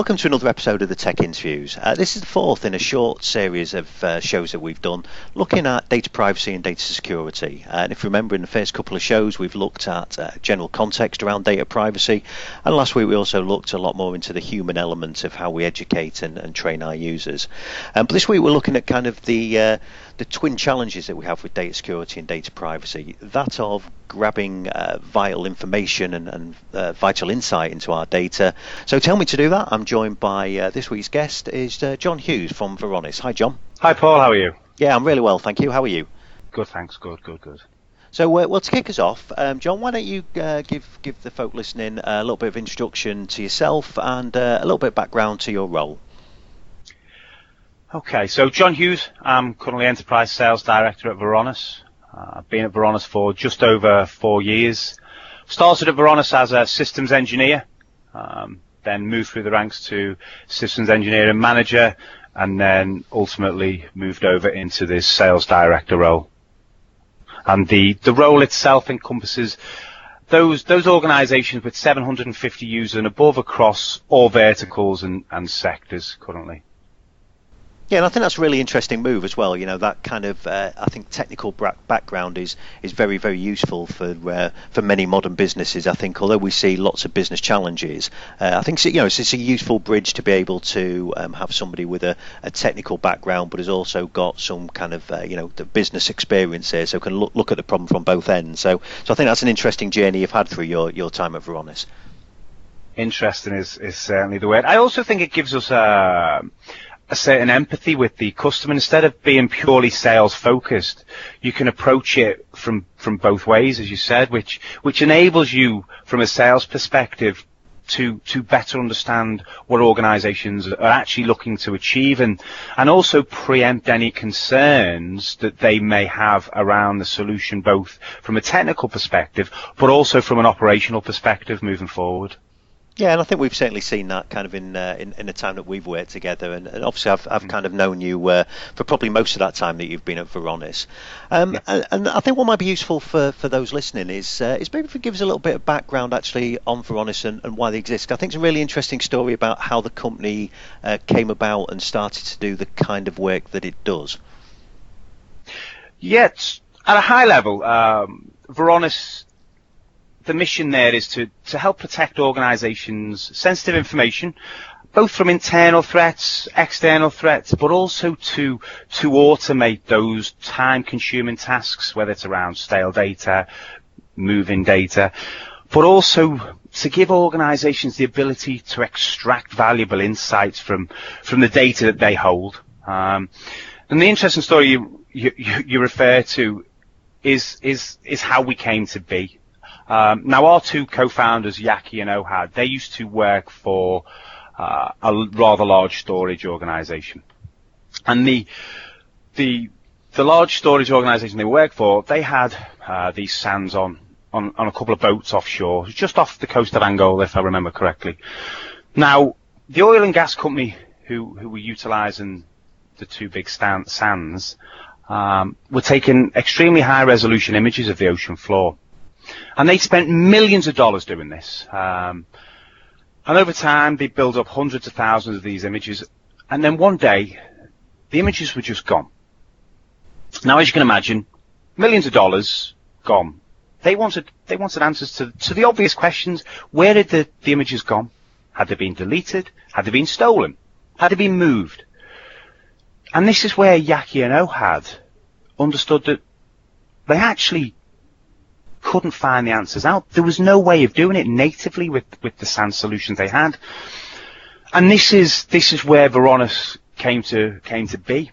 Welcome to another episode of the Tech Interviews. Uh, this is the fourth in a short series of uh, shows that we've done looking at data privacy and data security. Uh, and if you remember, in the first couple of shows, we've looked at uh, general context around data privacy. And last week, we also looked a lot more into the human element of how we educate and, and train our users. Um, but this week, we're looking at kind of the uh, the twin challenges that we have with data security and data privacy that of grabbing uh, vital information and, and uh, vital insight into our data. So tell me to do that. I'm joined by uh, this week's guest is uh, John Hughes from Varonis. Hi, John. Hi, Paul. How are you? Yeah, I'm really well, thank you. How are you? Good, thanks. Good, good, good. So, uh, well, to kick us off, um, John, why don't you uh, give give the folk listening a little bit of introduction to yourself and uh, a little bit of background to your role? Okay, so John Hughes, I'm currently Enterprise Sales Director at Varonis. Uh, I've been at Varonis for just over four years. Started at Varonis as a systems engineer, um, then moved through the ranks to systems engineer and manager, and then ultimately moved over into this sales director role. And the, the role itself encompasses those those organisations with 750 users and above across all verticals and, and sectors currently. Yeah, and I think that's a really interesting move as well. You know, that kind of uh, I think technical background is is very very useful for uh, for many modern businesses. I think although we see lots of business challenges, uh, I think you know it's, it's, a useful bridge to be able to um, have somebody with a, a, technical background, but has also got some kind of uh, you know the business experience here, so can look look at the problem from both ends. So so I think that's an interesting journey you've had through your your time at Varonis interesting is, is certainly the word. I also think it gives us a, a certain empathy with the customer. Instead of being purely sales focused, you can approach it from, from both ways, as you said, which, which enables you from a sales perspective to, to better understand what organizations are actually looking to achieve and, and also preempt any concerns that they may have around the solution, both from a technical perspective, but also from an operational perspective moving forward. Yeah, and I think we've certainly seen that kind of in uh, in, in, the time that we've worked together, and, and obviously I've, I've mm. kind of known you uh, for probably most of that time that you've been at Varonis. Um, yeah. and, and, I think what might be useful for, for those listening is uh, is maybe if you give us a little bit of background actually on Varonis and, and why they exist. I think it's a really interesting story about how the company uh, came about and started to do the kind of work that it does. Yes, at a high level, um, Varonis the mission there is to, to help protect organizations' sensitive information, both from internal threats, external threats, but also to, to automate those time consuming tasks, whether it's around stale data, moving data, but also to give organizations the ability to extract valuable insights from, from the data that they hold. Um, and the interesting story you, you, you refer to is, is, is how we came to be. Um, now, our two co-founders, Yaki and Ohad, they used to work for uh, a rather large storage organization. And the, the, the large storage organization they worked for, they had uh, these SANs on, on, on a couple of boats offshore, just off the coast of Angola, if I remember correctly. Now, the oil and gas company who, who were utilizing the two big stand, SANs um, were taking extremely high resolution images of the ocean floor. And they spent millions of dollars doing this. Um, and over time, they built up hundreds of thousands of these images. And then one day, the images were just gone. Now, as you can imagine, millions of dollars gone. They wanted, they wanted answers to, to the obvious questions. Where did the, the images gone? Had they been deleted? Had they been stolen? Had they been moved? And this is where Yaki and Ohad understood that they actually couldn't find the answers out. There was no way of doing it natively with, with the SANs solutions they had. And this is, this is where Varonis came to, came to be.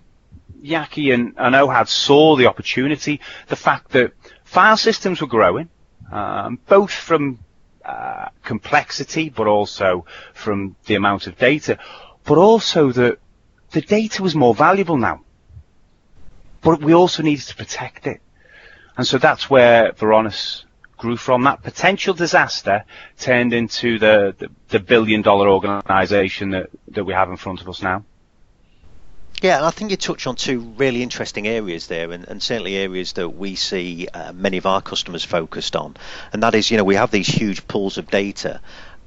Yaki and, and Ohad saw the opportunity, the fact that file systems were growing, um, both from uh, complexity, but also from the amount of data, but also that the data was more valuable now. But we also needed to protect it. And so that's where Varonis grew from. That potential disaster turned into the, the, the billion dollar organization that, that we have in front of us now. Yeah, and I think you touch on two really interesting areas there, and, and certainly areas that we see uh, many of our customers focused on. And that is, you know, we have these huge pools of data,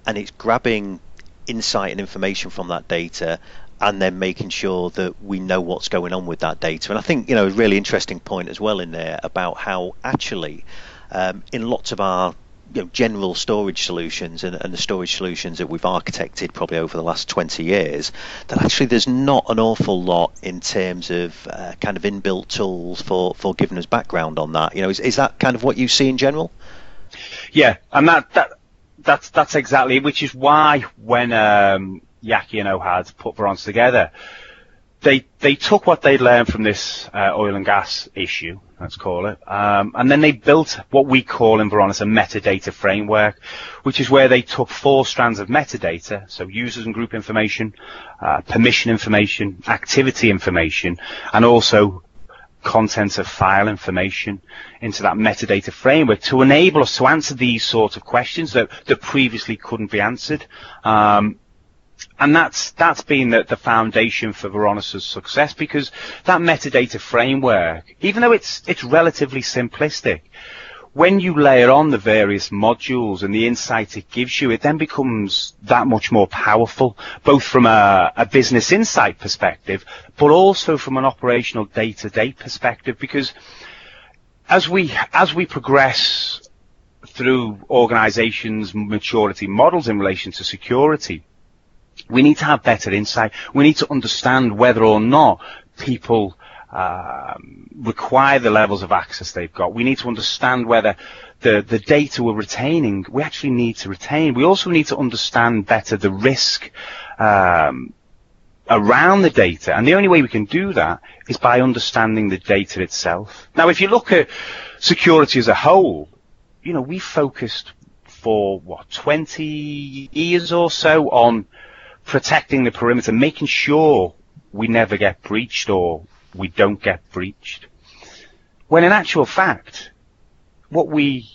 and it's grabbing insight and information from that data and then making sure that we know what's going on with that data. And I think you know a really interesting point as well in there about how actually um, in lots of our you know, general storage solutions and, and, the storage solutions that we've architected probably over the last 20 years, that actually there's not an awful lot in terms of uh, kind of inbuilt tools for, for giving us background on that. You know, is, is that kind of what you see in general? Yeah, and that, that that's that's exactly which is why when um, Yaki and Ohad put Varonis together, they they took what they'd learned from this uh, oil and gas issue, let's call it, um, and then they built what we call in Varonis a metadata framework, which is where they took four strands of metadata, so users and group information, uh, permission information, activity information, and also contents of file information into that metadata framework to enable us to answer these sorts of questions that, that previously couldn't be answered. Um, and that's that's been the, the foundation for Varonis' success because that metadata framework, even though it's it's relatively simplistic, when you layer on the various modules and the insight it gives you, it then becomes that much more powerful, both from a, a business insight perspective, but also from an operational day-to-day perspective, because as we as we progress through organizations' maturity models in relation to security, we need to have better insight. We need to understand whether or not people um, require the levels of access they've got. We need to understand whether the, the data we're retaining, we actually need to retain. We also need to understand better the risk um, around the data. And the only way we can do that is by understanding the data itself. Now, if you look at security as a whole, you know, we focused for what, 20 years or so on protecting the perimeter, making sure we never get breached or we don't get breached. When in actual fact, what we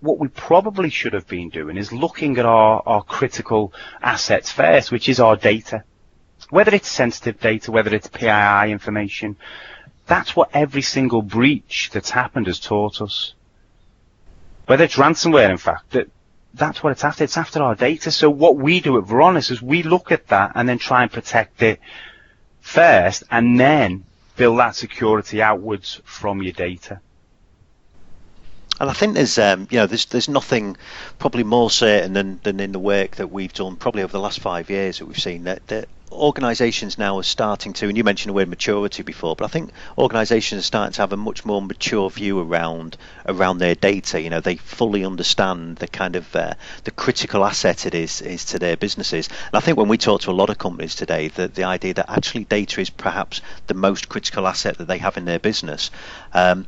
what we probably should have been doing is looking at our, our critical assets first, which is our data. Whether it's sensitive data, whether it's PII information, that's what every single breach that's happened has taught us. Whether it's ransomware, in fact, that that's what it's after. It's after our data. So what we do at Varonis is we look at that and then try and protect it first and then build that security outwards from your data. And I think there's, um, you know, there's there's nothing probably more certain than, than in the work that we've done probably over the last five years that we've seen that, that organisations now are starting to, and you mentioned the word maturity before, but I think organisations are starting to have a much more mature view around around their data. You know, they fully understand the kind of uh, the critical asset it is is to their businesses. And I think when we talk to a lot of companies today, that the idea that actually data is perhaps the most critical asset that they have in their business. Um,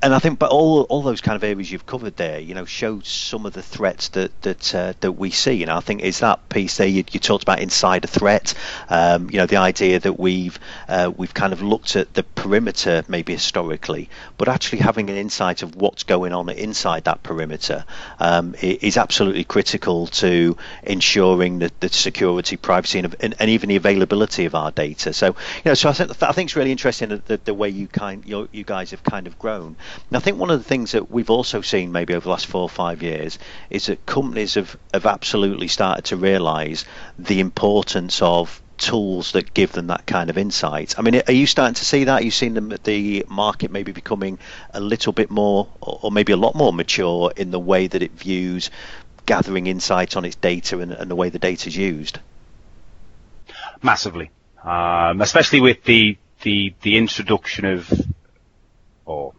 and I think, but all all those kind of areas you've covered there, you know, show some of the threats that that uh, that we see. And I think is that piece there you, you talked about insider threat. Um, you know, the idea that we've uh, we've kind of looked at the perimeter maybe historically, but actually having an insight of what's going on inside that perimeter um, is absolutely critical to ensuring that the security, privacy, and, and, and, even the availability of our data. So, you know, so I think I think it's really interesting the, the way you kind you, you guys have kind of grown. And I think one of the things that we've also seen maybe over the last four or five years is that companies have, have absolutely started to realise the importance of tools that give them that kind of insight. I mean, are you starting to see that? Are you seeing the, the market maybe becoming a little bit more, or maybe a lot more mature in the way that it views gathering insights on its data and, and the way the data is used? Massively, um, especially with the the the introduction of, or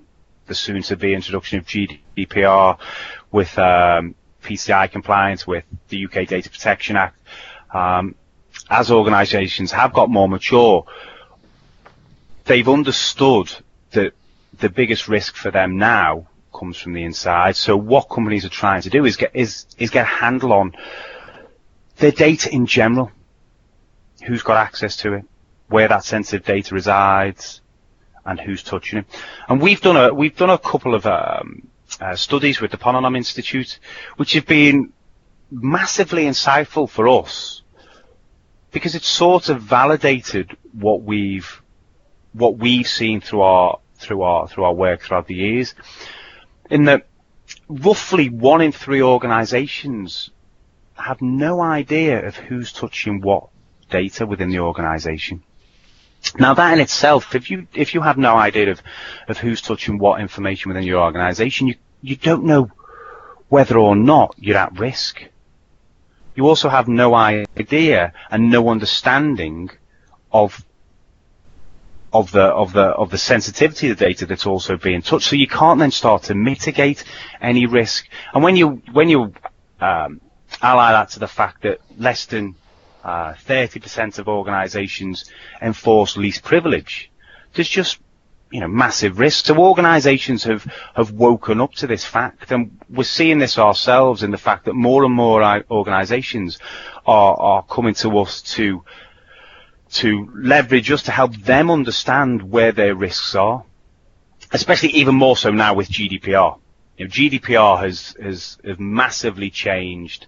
the soon-to-be introduction of GDPR, with um, PCI compliance, with the UK Data Protection Act. Um, as organisations have got more mature, they've understood that the biggest risk for them now comes from the inside. So what companies are trying to do is get is is get a handle on their data in general, who's got access to it, where that sensitive data resides, and who's touching him. And we've done a we've done a couple of um, uh, studies with the Ponemon Institute, which have been massively insightful for us because it's sort of validated what we've what we've seen through our through our through our work throughout the years. In that roughly one in three organisations have no idea of who's touching what data within the organization. Now that in itself, if you if you have no idea of, of who's touching what information within your organization, you, you don't know whether or not you're at risk. You also have no idea and no understanding of of the of the of the sensitivity of the data that's also being touched. So you can't then start to mitigate any risk. And when you when you um, ally that to the fact that less than uh, 30% of organisations enforce least privilege, there's just you know massive risk. So organisations have have woken up to this fact, and we're seeing this ourselves in the fact that more and more organisations are are coming to us to to leverage us to help them understand where their risks are, especially even more so now with GDPR. You know, GDPR has, has, has massively changed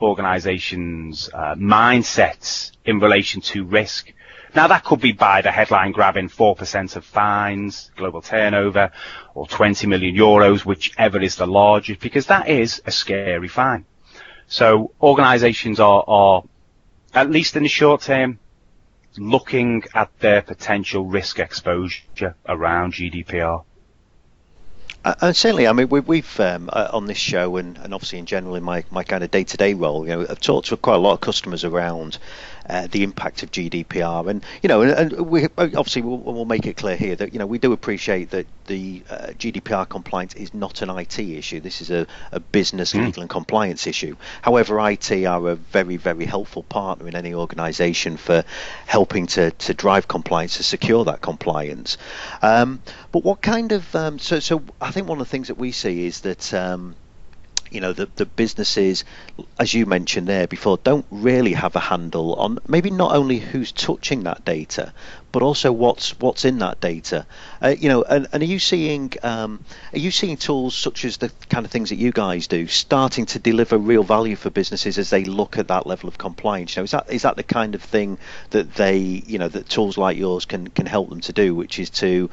organizations' uh, mindsets in relation to risk. Now that could be by the headline grabbing 4% of fines, global turnover, or 20 million euros, whichever is the largest, because that is a scary fine. So organizations are, are, at least in the short term, looking at their potential risk exposure around GDPR. Uh, certainly, I mean, we, have um, uh, on this show, and, and obviously in general in my, my kind of day-to-day role, you know, I've talked to quite a lot of customers around uh, the impact of GDPR. And you know, and, and we obviously we'll, we'll, make it clear here that you know we do appreciate that the uh, GDPR compliance is not an IT issue. This is a, a business mm. legal and compliance issue. However, IT are a very very helpful partner in any organisation for helping to to drive compliance to secure that compliance. Um, but what kind of um, so so I think one of the things that we see is that. Um, you know the, the businesses as you mentioned there before don't really have a handle on maybe not only who's touching that data but also what's what's in that data. Uh, you know and, and, are you seeing um, are you seeing tools such as the kind of things that you guys do starting to deliver real value for businesses as they look at that level of compliance? You know is that is that the kind of thing that they you know that tools like yours can can help them to do which is to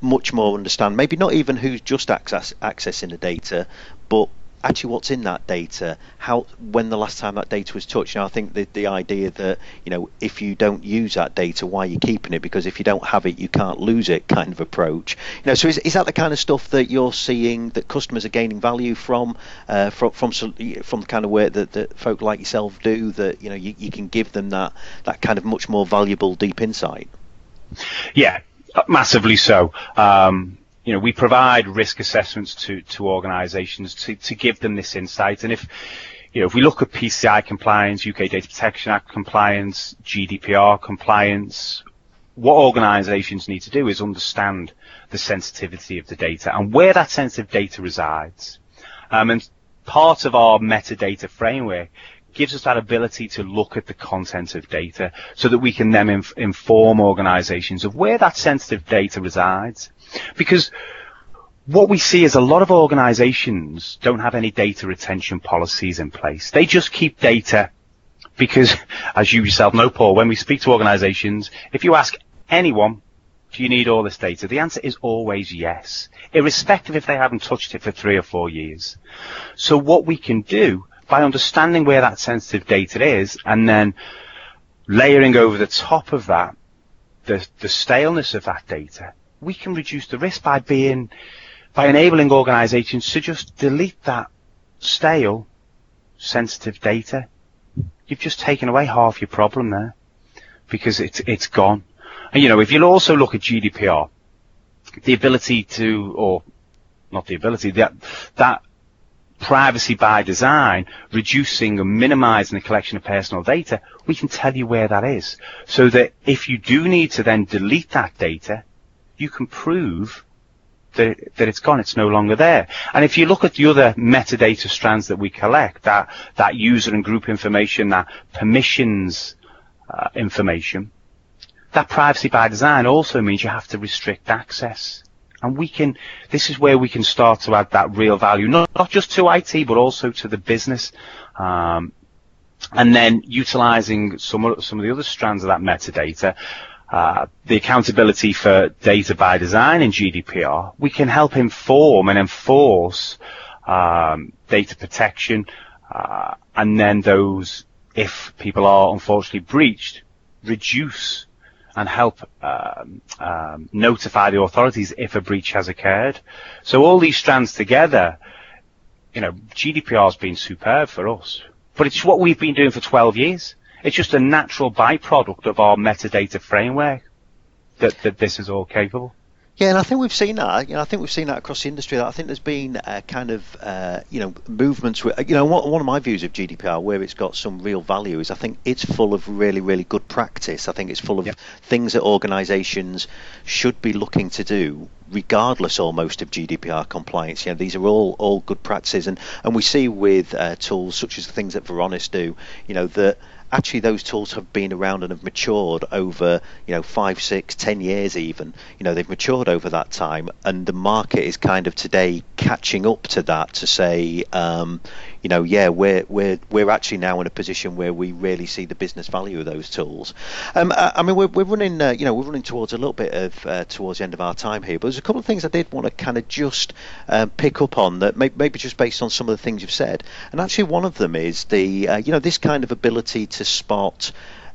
much more understand maybe not even who's just access accessing the data but actually what's in that data, how when the last time that data was touched. Now I think the the idea that you know if you don't use that data, why are you keeping it? Because if you don't have it, you can't lose it. Kind of approach. You know, so is, is that the kind of stuff that you're seeing that customers are gaining value from uh, from from from the kind of work that, that folk like yourself do? That you know you, you can give them that that kind of much more valuable deep insight. Yeah, massively so. Um, you know, we provide risk assessments to, to organizations to, to give them this insight. And if, you know, if we look at PCI compliance, UK Data Protection Act compliance, GDPR compliance, what organizations need to do is understand the sensitivity of the data and where that sensitive data resides. Um, and part of our metadata framework gives us that ability to look at the content of data so that we can then inf- inform organizations of where that sensitive data resides because what we see is a lot of organizations don't have any data retention policies in place. They just keep data because, as you yourself know, Paul, when we speak to organizations, if you ask anyone, do you need all this data? The answer is always yes, irrespective if they haven't touched it for three or four years. So what we can do by understanding where that sensitive data is and then layering over the top of that the, the staleness of that data we can reduce the risk by being, by enabling organizations to just delete that stale, sensitive data. You've just taken away half your problem there because it's, it's gone. And you know, if you'll also look at GDPR, the ability to, or not the ability, that, that privacy by design, reducing and minimizing the collection of personal data, we can tell you where that is. So that if you do need to then delete that data, you can prove that, that it's gone, it's no longer there. And if you look at the other metadata strands that we collect, that, that user and group information, that permissions uh, information, that privacy by design also means you have to restrict access. And we can, this is where we can start to add that real value, not, not just to IT, but also to the business. Um, and then utilizing some of, some of the other strands of that metadata uh, the accountability for data by design in GDPR, we can help inform and enforce um, data protection uh, and then those, if people are unfortunately breached, reduce and help um, um, notify the authorities if a breach has occurred. So all these strands together, you know, GDPR has been superb for us, but it's what we've been doing for 12 years. It's just a natural byproduct of our metadata framework that, that this is all capable. Yeah, and I think we've seen that. You know, I think we've seen that across the industry. I think there's been a kind of uh, you know movements. With, you know, one, of my views of GDPR, where it's got some real value, is I think it's full of really, really good practice. I think it's full of yep. things that organisations should be looking to do, regardless almost of GDPR compliance. You know, these are all all good practices, and and we see with uh, tools such as the things that Varonis do. You know that actually those tools have been around and have matured over you know five six ten years even. You know they've matured over that time and the market is kind of today catching up to that to say um, you know, yeah, we're we're we're actually now in a position where we really see the business value of those tools. Um, I, I mean, we're, we're running, uh, you know, we're running towards a little bit of uh, towards the end of our time here, but there's a couple of things I did want to kind of just um, pick up on that, may, maybe just based on some of the things you've said. And actually, one of them is the, uh, you know, this kind of ability to spot.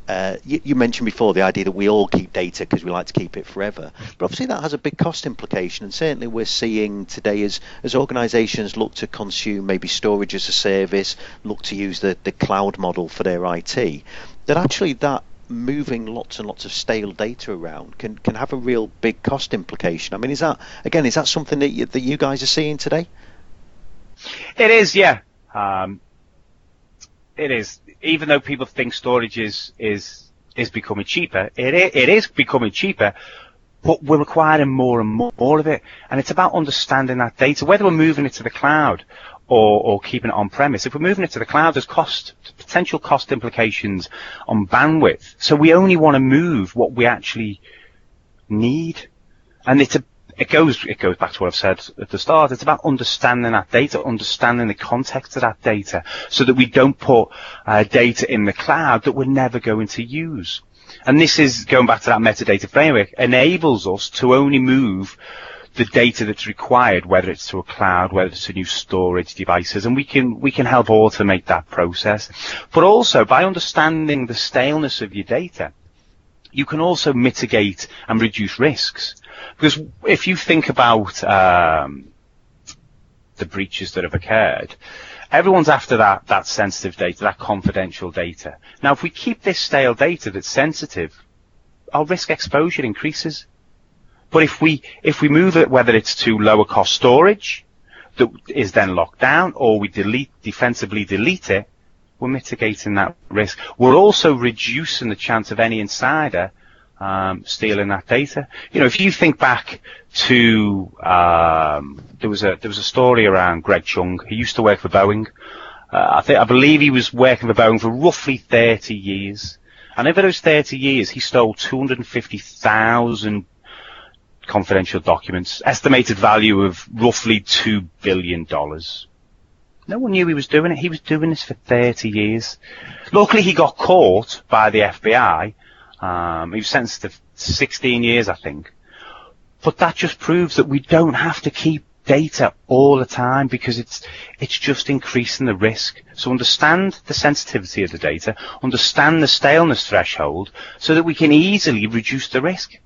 Uh, you, you, mentioned before the idea that we all keep data because we like to keep it forever. But obviously, that has a big cost implication, and certainly we're seeing today as as organisations look to consume maybe storage as a service, look to use the the cloud model for their IT, that actually that moving lots and lots of stale data around can can have a real big cost implication. I mean, is that again is that something that you, that you guys are seeing today? It is, yeah. Um, it is even though people think storage is is is becoming cheaper, it it is becoming cheaper, but we're requiring more and more, more of it. And it's about understanding that data, whether we're moving it to the cloud or, or keeping it on premise. If we're moving it to the cloud, there's cost, potential cost implications on bandwidth. So we only want to move what we actually need. And it's a it goes it goes back to what I've said at the start. It's about understanding that data, understanding the context of that data, so that we don't put uh, data in the cloud that we're never going to use. And this is going back to that metadata framework enables us to only move the data that's required, whether it's to a cloud, whether it's to new storage devices, and we can we can help automate that process. But also by understanding the staleness of your data, you can also mitigate and reduce risks. Because if you think about um, the breaches that have occurred, everyone's after that, that sensitive data, that confidential data. Now, if we keep this stale data that's sensitive, our risk exposure increases. But if we, if we move it, whether it's to lower cost storage that is then locked down or we delete, defensively delete it, we're mitigating that risk. We're also reducing the chance of any insider um, stealing that data. You know, if you think back to um, there was a there was a story around Greg Chung. He used to work for Boeing. Uh, I think I believe he was working for Boeing for roughly 30 years. And over those 30 years, he stole 250,000 confidential documents, estimated value of roughly two billion dollars. No one knew he was doing it. He was doing this for 30 years. Luckily, he got caught by the FBI um, he was sentenced to 16 years, I think. But that just proves that we don't have to keep data all the time because it's it's just increasing the risk. So understand the sensitivity of the data, understand the staleness threshold, so that we can easily reduce the risk.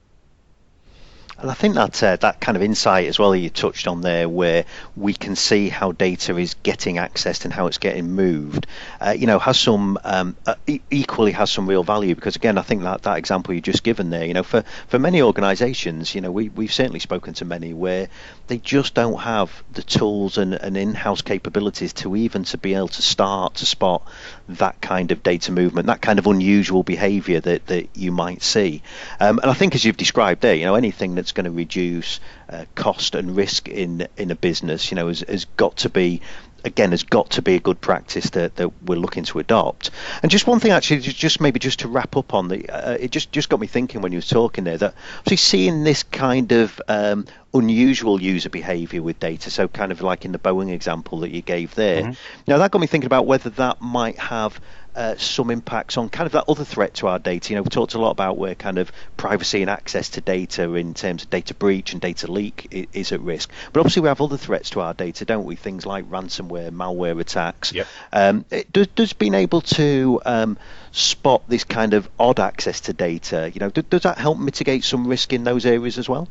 And I think that uh, that kind of insight as well that you touched on there, where we can see how data is getting accessed and how it's getting moved, uh, you know, has some um, uh, equally has some real value. Because again, I think that that example you just given there, you know, for for many organisations, you know, we we've certainly spoken to many where they just don't have the tools and, and in-house capabilities to even to be able to start to spot that kind of data movement, that kind of unusual behaviour that that you might see. Um, and I think as you've described there, you know, anything that's going to reduce uh, cost and risk in in a business, you know, has, has got to be again has got to be a good practice that, that we're looking to adopt. And just one thing, actually, just maybe just to wrap up on the, uh, it just just got me thinking when you were talking there that obviously seeing this kind of um, unusual user behavior with data, so kind of like in the Boeing example that you gave there. Mm-hmm. Now that got me thinking about whether that might have uh, some impacts on kind of that other threat to our data. You know, we talked a lot about where kind of privacy and access to data in terms of data breach and data leak is at risk. But obviously, we have other threats to our data, don't we? Things like ransomware, malware attacks. Yep. Um, does, does being able to um, spot this kind of odd access to data, you know, does, does that help mitigate some risk in those areas as well?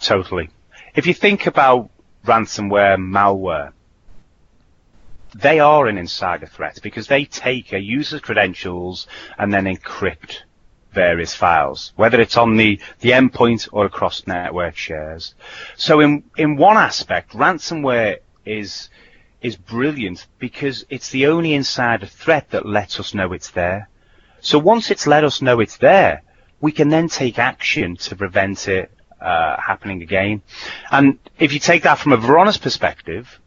Totally. If you think about ransomware, malware, they are an insider threat because they take a user's credentials and then encrypt various files, whether it's on the, the endpoint or across network shares. So in, in one aspect, ransomware is, is brilliant because it's the only insider threat that lets us know it's there. So once it's let us know it's there, we can then take action to prevent it uh, happening again. And if you take that from a Varonis' perspective,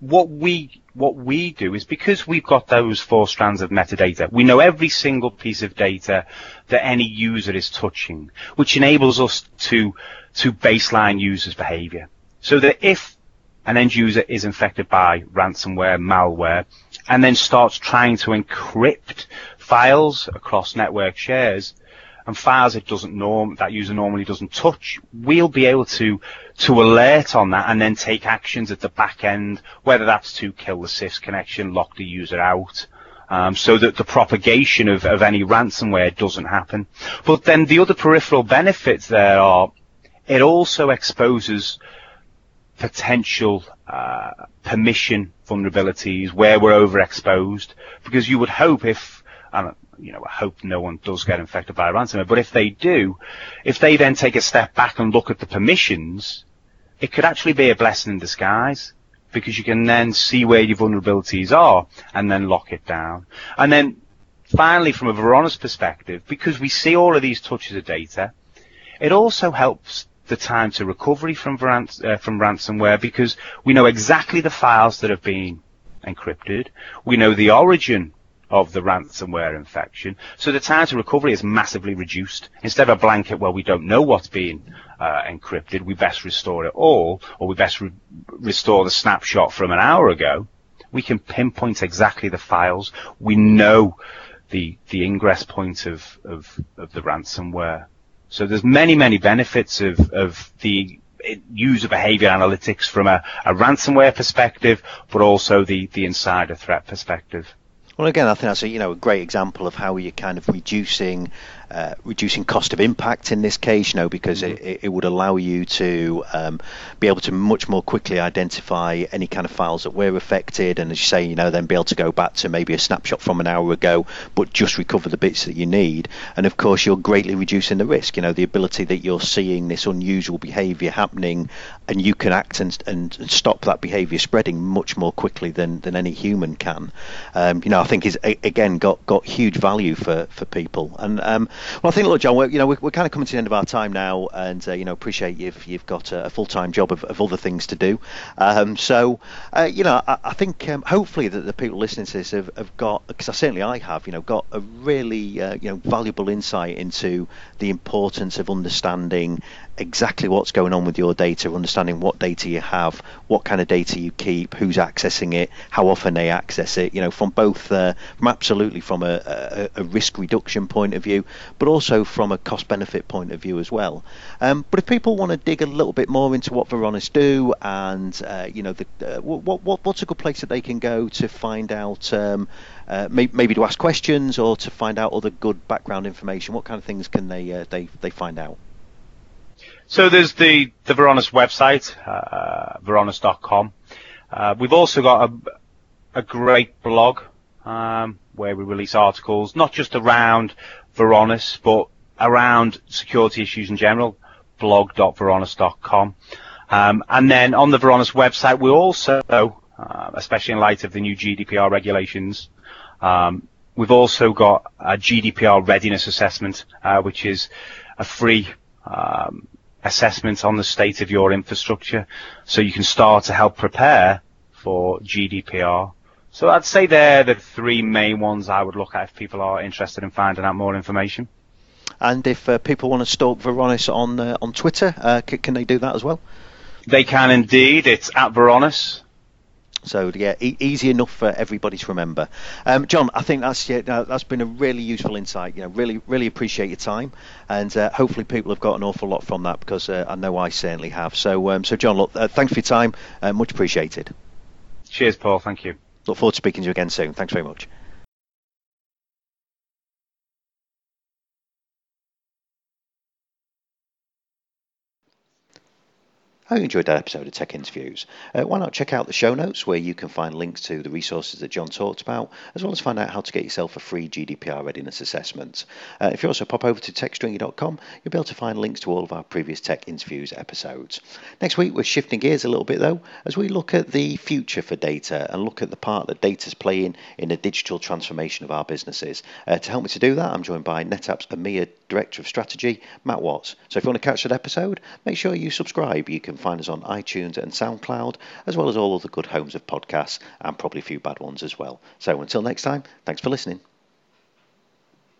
what we what we do is because we've got those four strands of metadata, we know every single piece of data that any user is touching, which enables us to to baseline users' behavior. So that if an end user is infected by ransomware, malware, and then starts trying to encrypt files across network shares, and files it doesn't norm that user normally doesn't touch, we'll be able to to alert on that and then take actions at the back end, whether that's to kill the CIFS connection, lock the user out, um, so that the propagation of, of any ransomware doesn't happen. But then the other peripheral benefits there are it also exposes potential uh, permission vulnerabilities where we're overexposed. Because you would hope if and you know, I hope no one does get infected by ransomware. But if they do, if they then take a step back and look at the permissions, it could actually be a blessing in disguise because you can then see where your vulnerabilities are and then lock it down. And then finally, from a Varonis' perspective, because we see all of these touches of data, it also helps the time to recovery from, uh, from ransomware because we know exactly the files that have been encrypted. We know the origin of the ransomware infection. So the time to recovery is massively reduced. Instead of a blanket where we don't know what's being uh, encrypted, we best restore it all, or we best re- restore the snapshot from an hour ago. We can pinpoint exactly the files. We know the the ingress point of, of, of the ransomware. So there's many, many benefits of, of the user behavior analytics from a, a ransomware perspective, but also the, the insider threat perspective. Well, again, I think that's a you know a great example of how you're kind of reducing uh, reducing cost of impact in this case, you know, because mm-hmm. it, it would allow you to um, be able to much more quickly identify any kind of files that were affected, and as you say, you know, then be able to go back to maybe a snapshot from an hour ago, but just recover the bits that you need. And of course, you're greatly reducing the risk. You know, the ability that you're seeing this unusual behaviour happening, and you can act and, and stop that behaviour spreading much more quickly than, than any human can. Um, you know, I think is again got got huge value for for people. And um, well, I think, look, John, we're, you know, we're, we're, kind of coming to the end of our time now, and uh, you know, appreciate you've you've got a, a full time job of, of, other things to do. Um, so, uh, you know, I, I think um, hopefully that the people listening to this have, have got, because certainly I have, you know, got a really uh, you know valuable insight into the importance of understanding exactly what's going on with your data, understanding what data you have, what kind of data you keep, who's accessing it, how often they access it. You know, from both, uh, from absolutely from a, a, a, risk reduction point of view, but also from a cost benefit point of view as well. Um, but if people want to dig a little bit more into what Varonis do, and uh, you know, the, uh, what, what what's a good place that they can go to find out. Um, uh, maybe, maybe to ask questions or to find out other good background information. What kind of things can they uh, they they find out? So there's the, the Varonis website, uh, varonis.com. Uh, we've also got a, a great blog um, where we release articles, not just around Varonis, but around security issues in general, blog.varonis.com. Um, and then on the Varonis website, we also, uh, especially in light of the new GDPR regulations, um, we've also got a GDPR readiness assessment, uh, which is a free um, assessment on the state of your infrastructure so you can start to help prepare for GDPR. So I'd say they're the three main ones I would look at if people are interested in finding out more information. And if uh, people want to stalk Varonis on uh, on Twitter, uh, c- can they do that as well? They can indeed. It's at Varonis. So yeah, e- easy enough for everybody to remember. Um, John, I think that's yeah, that's been a really useful insight. You know, really really appreciate your time, and uh, hopefully people have got an awful lot from that because uh, I know I certainly have. So um, so John, look, uh, thanks for your time, uh, much appreciated. Cheers, Paul. Thank you. Look forward to speaking to you again soon. Thanks very much. Hope you enjoyed that episode of Tech Interviews. Uh, why not check out the show notes where you can find links to the resources that John talked about, as well as find out how to get yourself a free GDPR readiness assessment. Uh, if you also pop over to techstringy.com, you'll be able to find links to all of our previous Tech Interviews episodes. Next week, we're shifting gears a little bit though, as we look at the future for data and look at the part that data's playing in the digital transformation of our businesses. Uh, to help me to do that, I'm joined by NetApp's EMEA Director of Strategy, Matt Watts. So if you want to catch that episode, make sure you subscribe. You find us on iTunes and SoundCloud, as well as all other good homes of podcasts, and probably a few bad ones as well. So until next time, thanks for listening.